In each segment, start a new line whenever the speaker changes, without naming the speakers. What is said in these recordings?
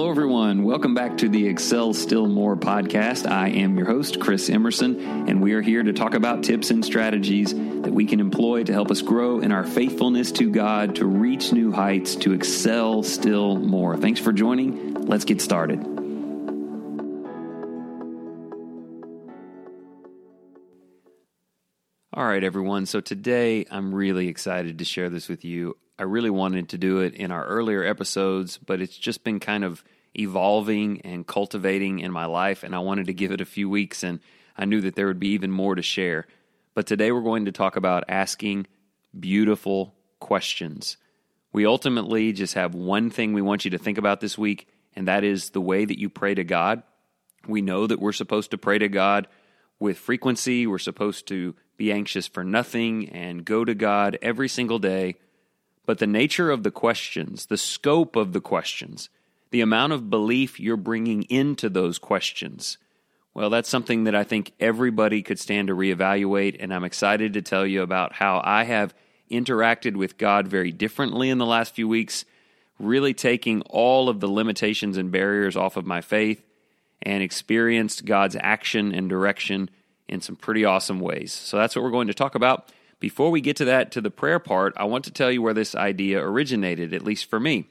Hello, everyone. Welcome back to the Excel Still More podcast. I am your host, Chris Emerson, and we are here to talk about tips and strategies that we can employ to help us grow in our faithfulness to God, to reach new heights, to excel still more. Thanks for joining. Let's get started. All right, everyone. So today I'm really excited to share this with you. I really wanted to do it in our earlier episodes, but it's just been kind of evolving and cultivating in my life, and I wanted to give it a few weeks, and I knew that there would be even more to share. But today we're going to talk about asking beautiful questions. We ultimately just have one thing we want you to think about this week, and that is the way that you pray to God. We know that we're supposed to pray to God with frequency. We're supposed to be anxious for nothing and go to God every single day but the nature of the questions, the scope of the questions, the amount of belief you're bringing into those questions, well, that's something that I think everybody could stand to reevaluate. And I'm excited to tell you about how I have interacted with God very differently in the last few weeks, really taking all of the limitations and barriers off of my faith and experienced God's action and direction in some pretty awesome ways. So that's what we're going to talk about. Before we get to that, to the prayer part, I want to tell you where this idea originated, at least for me.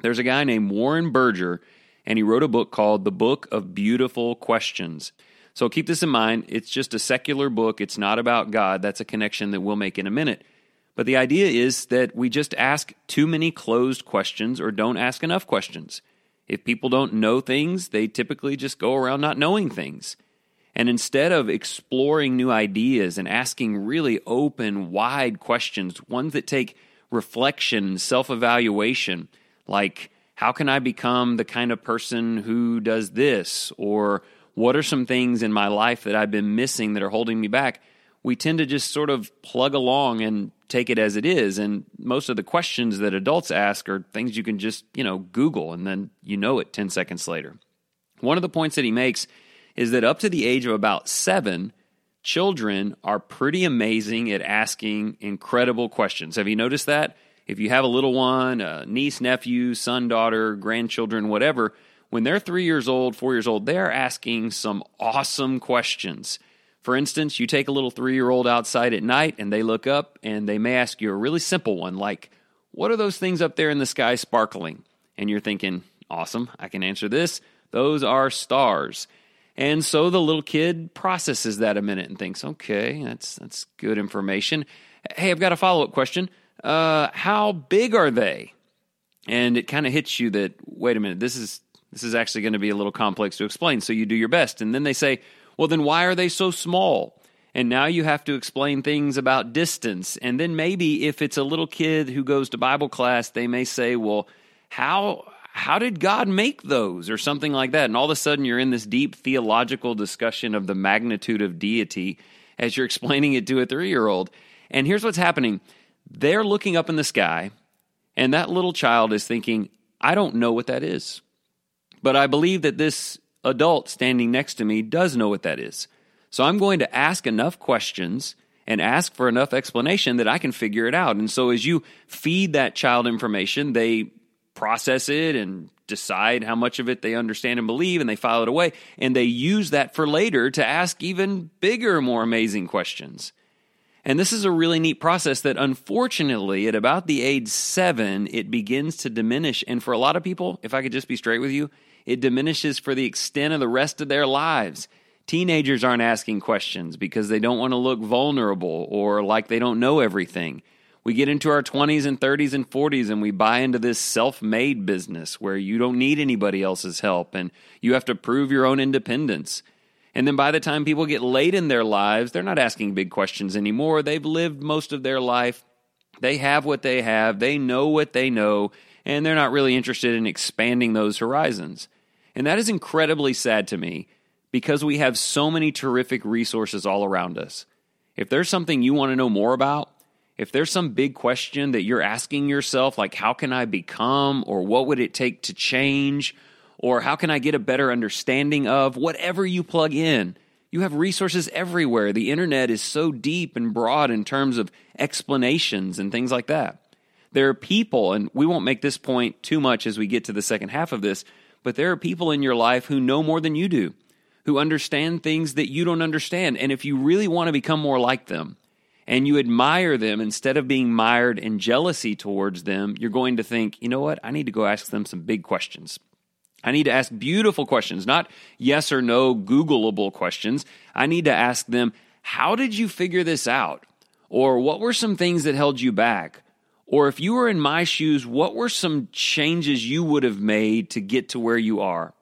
There's a guy named Warren Berger, and he wrote a book called The Book of Beautiful Questions. So keep this in mind. It's just a secular book, it's not about God. That's a connection that we'll make in a minute. But the idea is that we just ask too many closed questions or don't ask enough questions. If people don't know things, they typically just go around not knowing things. And instead of exploring new ideas and asking really open, wide questions, ones that take reflection, self evaluation, like, how can I become the kind of person who does this? Or what are some things in my life that I've been missing that are holding me back? We tend to just sort of plug along and take it as it is. And most of the questions that adults ask are things you can just, you know, Google and then you know it 10 seconds later. One of the points that he makes is that up to the age of about seven, children are pretty amazing at asking incredible questions. Have you noticed that? If you have a little one, a niece, nephew, son, daughter, grandchildren, whatever, when they're three years old, four years old, they're asking some awesome questions. For instance, you take a little three year old outside at night and they look up and they may ask you a really simple one like, What are those things up there in the sky sparkling? And you're thinking, Awesome, I can answer this. Those are stars. And so the little kid processes that a minute and thinks, okay, that's, that's good information. Hey, I've got a follow up question. Uh, how big are they? And it kind of hits you that, wait a minute, this is, this is actually going to be a little complex to explain. So you do your best. And then they say, well, then why are they so small? And now you have to explain things about distance. And then maybe if it's a little kid who goes to Bible class, they may say, well, how how did God make those or something like that? And all of a sudden you're in this deep theological discussion of the magnitude of deity as you're explaining it to a three year old. And here's what's happening they're looking up in the sky, and that little child is thinking, I don't know what that is. But I believe that this adult standing next to me does know what that is. So I'm going to ask enough questions and ask for enough explanation that I can figure it out. And so as you feed that child information, they process it and decide how much of it they understand and believe and they file it away. And they use that for later to ask even bigger more amazing questions. And this is a really neat process that unfortunately at about the age 7 it begins to diminish. And for a lot of people if i could just be straight with you it diminishes for the extent of the rest of their lives. Teenagers aren't asking questions because they don't want to look vulnerable or like they don't know everything we get into our 20s and 30s and 40s and we buy into this self made business where you don't need anybody else's help and you have to prove your own independence. And then by the time people get late in their lives, they're not asking big questions anymore. They've lived most of their life. They have what they have. They know what they know. And they're not really interested in expanding those horizons. And that is incredibly sad to me because we have so many terrific resources all around us. If there's something you want to know more about, if there's some big question that you're asking yourself, like, how can I become, or what would it take to change, or how can I get a better understanding of, whatever you plug in, you have resources everywhere. The internet is so deep and broad in terms of explanations and things like that. There are people, and we won't make this point too much as we get to the second half of this, but there are people in your life who know more than you do, who understand things that you don't understand. And if you really want to become more like them, and you admire them instead of being mired in jealousy towards them, you're going to think, you know what? I need to go ask them some big questions. I need to ask beautiful questions, not yes or no Googleable questions. I need to ask them, how did you figure this out? Or what were some things that held you back? Or if you were in my shoes, what were some changes you would have made to get to where you are?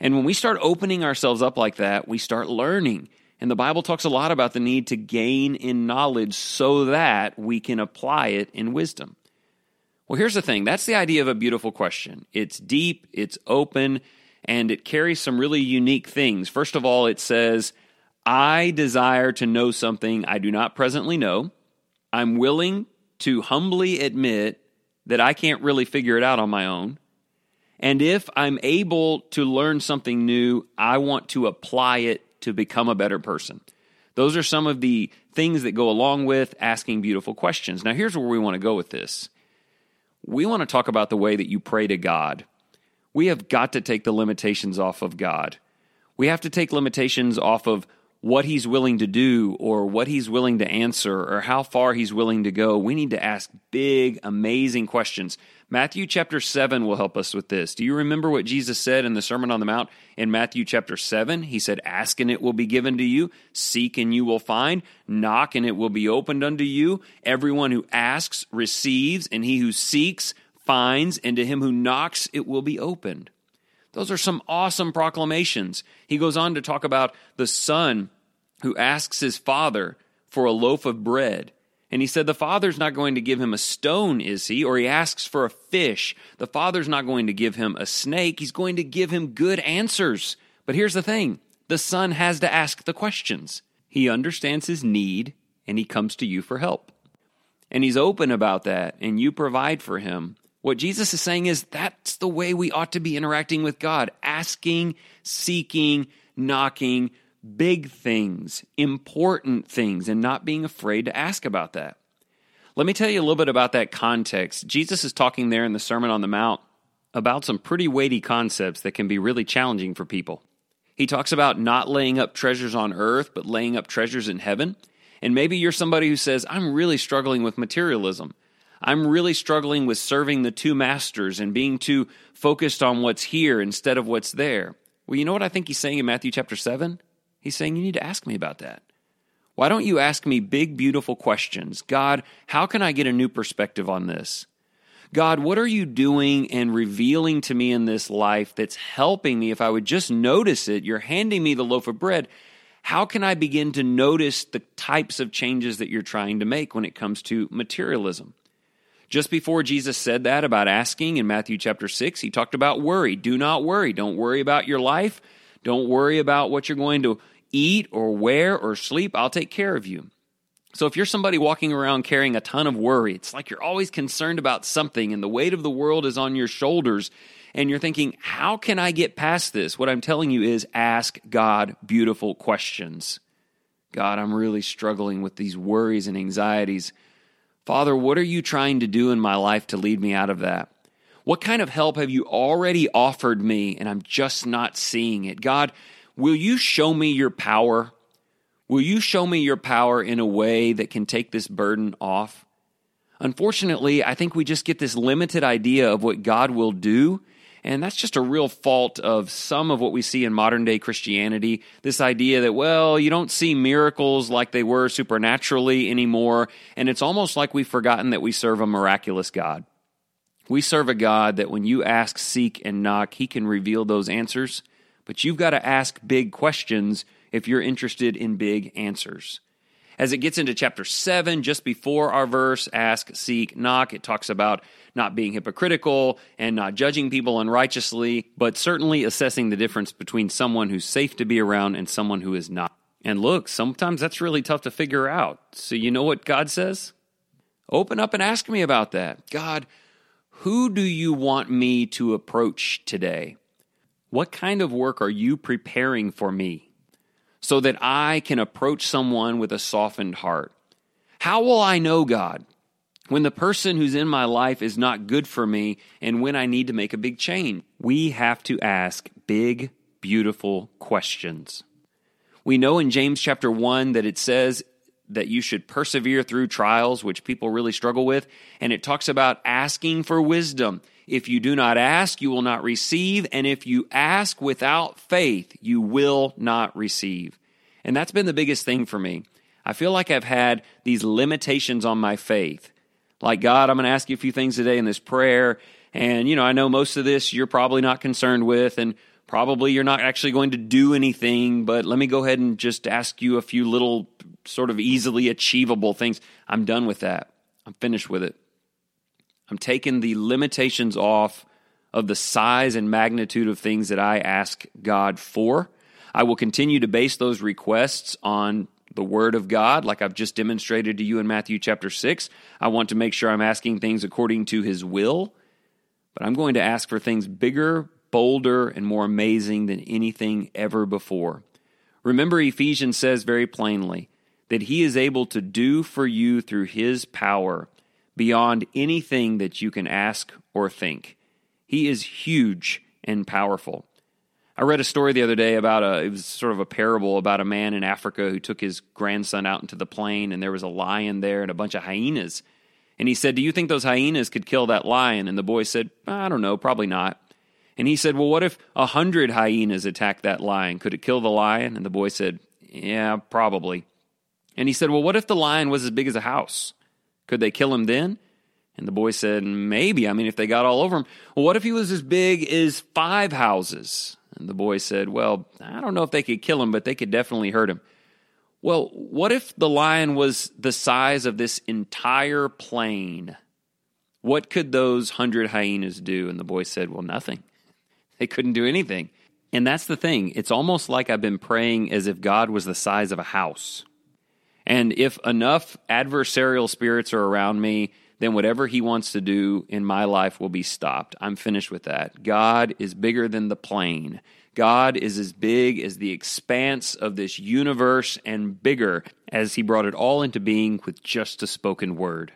And when we start opening ourselves up like that, we start learning and the Bible talks a lot about the need to gain in knowledge so that we can apply it in wisdom. Well, here's the thing that's the idea of a beautiful question. It's deep, it's open, and it carries some really unique things. First of all, it says, I desire to know something I do not presently know. I'm willing to humbly admit that I can't really figure it out on my own. And if I'm able to learn something new, I want to apply it to become a better person. Those are some of the things that go along with asking beautiful questions. Now, here's where we want to go with this. We want to talk about the way that you pray to God. We have got to take the limitations off of God. We have to take limitations off of what he's willing to do or what he's willing to answer or how far he's willing to go. We need to ask big, amazing questions. Matthew chapter 7 will help us with this. Do you remember what Jesus said in the Sermon on the Mount in Matthew chapter 7? He said, Ask and it will be given to you, seek and you will find, knock and it will be opened unto you. Everyone who asks receives, and he who seeks finds, and to him who knocks it will be opened. Those are some awesome proclamations. He goes on to talk about the son who asks his father for a loaf of bread. And he said, The father's not going to give him a stone, is he? Or he asks for a fish. The father's not going to give him a snake. He's going to give him good answers. But here's the thing the son has to ask the questions. He understands his need and he comes to you for help. And he's open about that, and you provide for him. What Jesus is saying is that's the way we ought to be interacting with God asking, seeking, knocking, big things, important things, and not being afraid to ask about that. Let me tell you a little bit about that context. Jesus is talking there in the Sermon on the Mount about some pretty weighty concepts that can be really challenging for people. He talks about not laying up treasures on earth, but laying up treasures in heaven. And maybe you're somebody who says, I'm really struggling with materialism. I'm really struggling with serving the two masters and being too focused on what's here instead of what's there. Well, you know what I think he's saying in Matthew chapter 7? He's saying, You need to ask me about that. Why don't you ask me big, beautiful questions? God, how can I get a new perspective on this? God, what are you doing and revealing to me in this life that's helping me? If I would just notice it, you're handing me the loaf of bread. How can I begin to notice the types of changes that you're trying to make when it comes to materialism? Just before Jesus said that about asking in Matthew chapter 6, he talked about worry. Do not worry. Don't worry about your life. Don't worry about what you're going to eat or wear or sleep. I'll take care of you. So if you're somebody walking around carrying a ton of worry, it's like you're always concerned about something and the weight of the world is on your shoulders and you're thinking, how can I get past this? What I'm telling you is ask God beautiful questions. God, I'm really struggling with these worries and anxieties. Father, what are you trying to do in my life to lead me out of that? What kind of help have you already offered me and I'm just not seeing it? God, will you show me your power? Will you show me your power in a way that can take this burden off? Unfortunately, I think we just get this limited idea of what God will do and that's just a real fault of some of what we see in modern day Christianity. This idea that, well, you don't see miracles like they were supernaturally anymore. And it's almost like we've forgotten that we serve a miraculous God. We serve a God that when you ask, seek, and knock, He can reveal those answers. But you've got to ask big questions if you're interested in big answers. As it gets into chapter 7, just before our verse, ask, seek, knock, it talks about not being hypocritical and not judging people unrighteously, but certainly assessing the difference between someone who's safe to be around and someone who is not. And look, sometimes that's really tough to figure out. So, you know what God says? Open up and ask me about that. God, who do you want me to approach today? What kind of work are you preparing for me? so that I can approach someone with a softened heart? How will I know God? when the person who's in my life is not good for me and when I need to make a big change. We have to ask big, beautiful questions. We know in James chapter 1 that it says that you should persevere through trials, which people really struggle with. And it talks about asking for wisdom. If you do not ask, you will not receive. And if you ask without faith, you will not receive. And that's been the biggest thing for me. I feel like I've had these limitations on my faith. Like, God, I'm going to ask you a few things today in this prayer. And, you know, I know most of this you're probably not concerned with, and probably you're not actually going to do anything, but let me go ahead and just ask you a few little sort of easily achievable things. I'm done with that. I'm finished with it. I'm taking the limitations off of the size and magnitude of things that I ask God for. I will continue to base those requests on the Word of God, like I've just demonstrated to you in Matthew chapter 6. I want to make sure I'm asking things according to His will, but I'm going to ask for things bigger, bolder, and more amazing than anything ever before. Remember, Ephesians says very plainly that He is able to do for you through His power beyond anything that you can ask or think. He is huge and powerful. I read a story the other day about a, it was sort of a parable about a man in Africa who took his grandson out into the plain and there was a lion there and a bunch of hyenas. And he said, Do you think those hyenas could kill that lion? And the boy said, I don't know, probably not. And he said, Well, what if a hundred hyenas attacked that lion? Could it kill the lion? And the boy said, Yeah, probably. And he said, Well, what if the lion was as big as a house? Could they kill him then? And the boy said, Maybe. I mean, if they got all over him. Well, what if he was as big as five houses? And the boy said, Well, I don't know if they could kill him, but they could definitely hurt him. Well, what if the lion was the size of this entire plain? What could those hundred hyenas do? And the boy said, Well, nothing. They couldn't do anything. And that's the thing. It's almost like I've been praying as if God was the size of a house. And if enough adversarial spirits are around me, then whatever he wants to do in my life will be stopped. I'm finished with that. God is bigger than the plain. God is as big as the expanse of this universe and bigger as he brought it all into being with just a spoken word.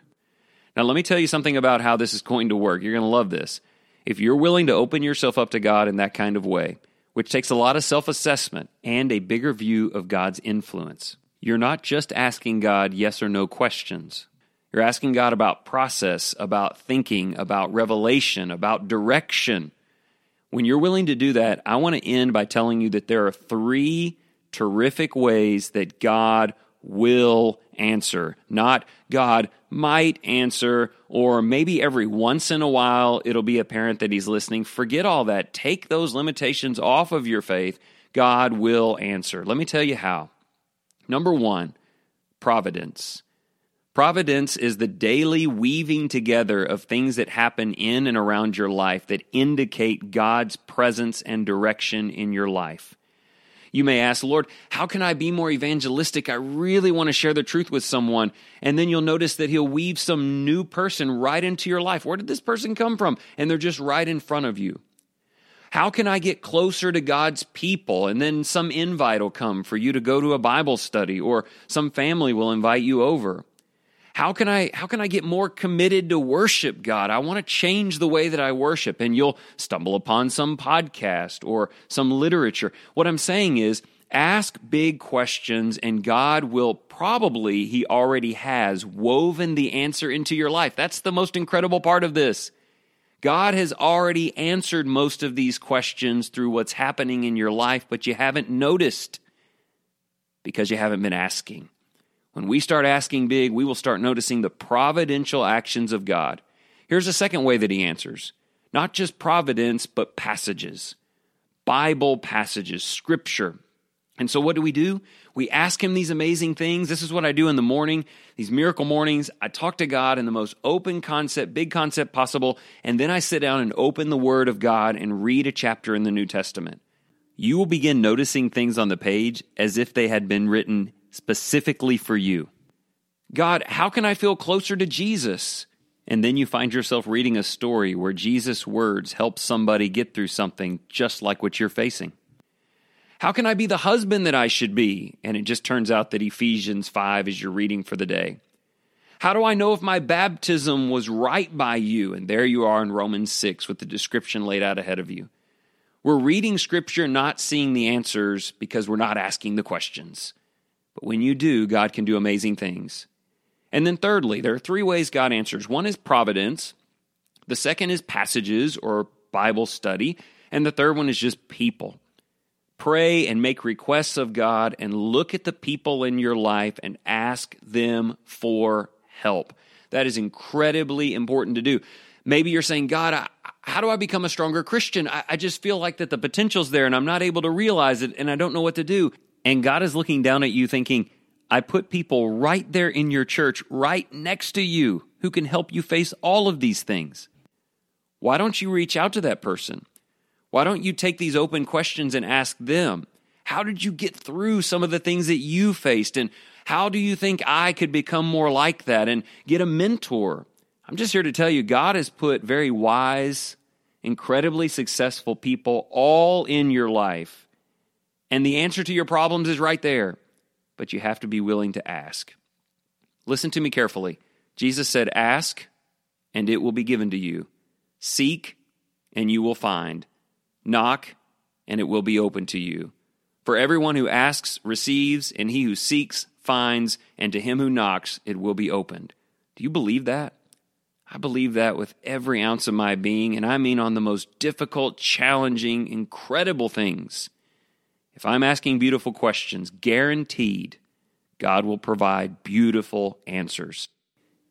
Now, let me tell you something about how this is going to work. You're going to love this. If you're willing to open yourself up to God in that kind of way, which takes a lot of self assessment and a bigger view of God's influence, you're not just asking God yes or no questions. You're asking God about process, about thinking, about revelation, about direction. When you're willing to do that, I want to end by telling you that there are three terrific ways that God will answer. Not God might answer, or maybe every once in a while it'll be apparent that He's listening. Forget all that. Take those limitations off of your faith. God will answer. Let me tell you how. Number one, providence. Providence is the daily weaving together of things that happen in and around your life that indicate God's presence and direction in your life. You may ask, Lord, how can I be more evangelistic? I really want to share the truth with someone. And then you'll notice that He'll weave some new person right into your life. Where did this person come from? And they're just right in front of you. How can I get closer to God's people? And then some invite will come for you to go to a Bible study, or some family will invite you over. How can I how can I get more committed to worship God? I want to change the way that I worship and you'll stumble upon some podcast or some literature. What I'm saying is ask big questions and God will probably he already has woven the answer into your life. That's the most incredible part of this. God has already answered most of these questions through what's happening in your life, but you haven't noticed because you haven't been asking. When we start asking big, we will start noticing the providential actions of God. Here's a second way that He answers not just providence, but passages, Bible passages, Scripture. And so, what do we do? We ask Him these amazing things. This is what I do in the morning, these miracle mornings. I talk to God in the most open concept, big concept possible, and then I sit down and open the Word of God and read a chapter in the New Testament. You will begin noticing things on the page as if they had been written specifically for you. God, how can I feel closer to Jesus? And then you find yourself reading a story where Jesus' words help somebody get through something just like what you're facing. How can I be the husband that I should be? And it just turns out that Ephesians 5 is your reading for the day. How do I know if my baptism was right by you? And there you are in Romans 6 with the description laid out ahead of you. We're reading scripture, not seeing the answers because we're not asking the questions. But when you do, God can do amazing things. And then, thirdly, there are three ways God answers one is providence, the second is passages or Bible study, and the third one is just people. Pray and make requests of God and look at the people in your life and ask them for help. That is incredibly important to do. Maybe you're saying, God, I, how do I become a stronger Christian? I, I just feel like that the potential's there and I'm not able to realize it and I don't know what to do. And God is looking down at you thinking, I put people right there in your church, right next to you, who can help you face all of these things. Why don't you reach out to that person? Why don't you take these open questions and ask them? How did you get through some of the things that you faced? And how do you think I could become more like that and get a mentor? I'm just here to tell you God has put very wise, incredibly successful people all in your life. And the answer to your problems is right there. But you have to be willing to ask. Listen to me carefully. Jesus said, Ask, and it will be given to you. Seek, and you will find. Knock, and it will be open to you. For everyone who asks receives, and he who seeks finds, and to him who knocks it will be opened. Do you believe that? I believe that with every ounce of my being, and I mean on the most difficult, challenging, incredible things. If I'm asking beautiful questions, guaranteed God will provide beautiful answers.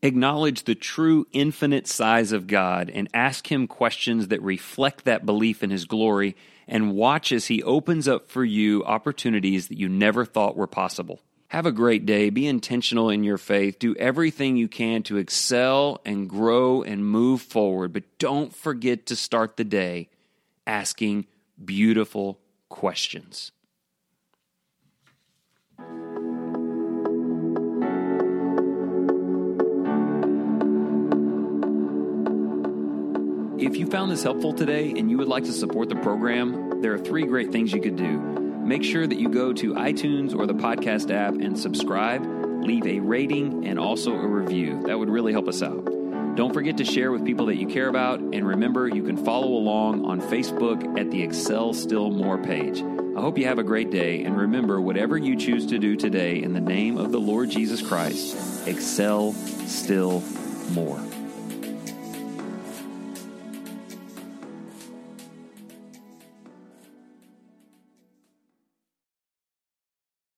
Acknowledge the true infinite size of God and ask Him questions that reflect that belief in His glory, and watch as He opens up for you opportunities that you never thought were possible. Have a great day. Be intentional in your faith. Do everything you can to excel and grow and move forward, but don't forget to start the day asking beautiful questions. If you found this helpful today and you would like to support the program, there are three great things you could do make sure that you go to iTunes or the podcast app and subscribe, leave a rating, and also a review. That would really help us out. Don't forget to share with people that you care about, and remember, you can follow along on Facebook at the Excel Still More page. I hope you have a great day, and remember, whatever you choose to do today in the name of the Lord Jesus Christ, excel still more.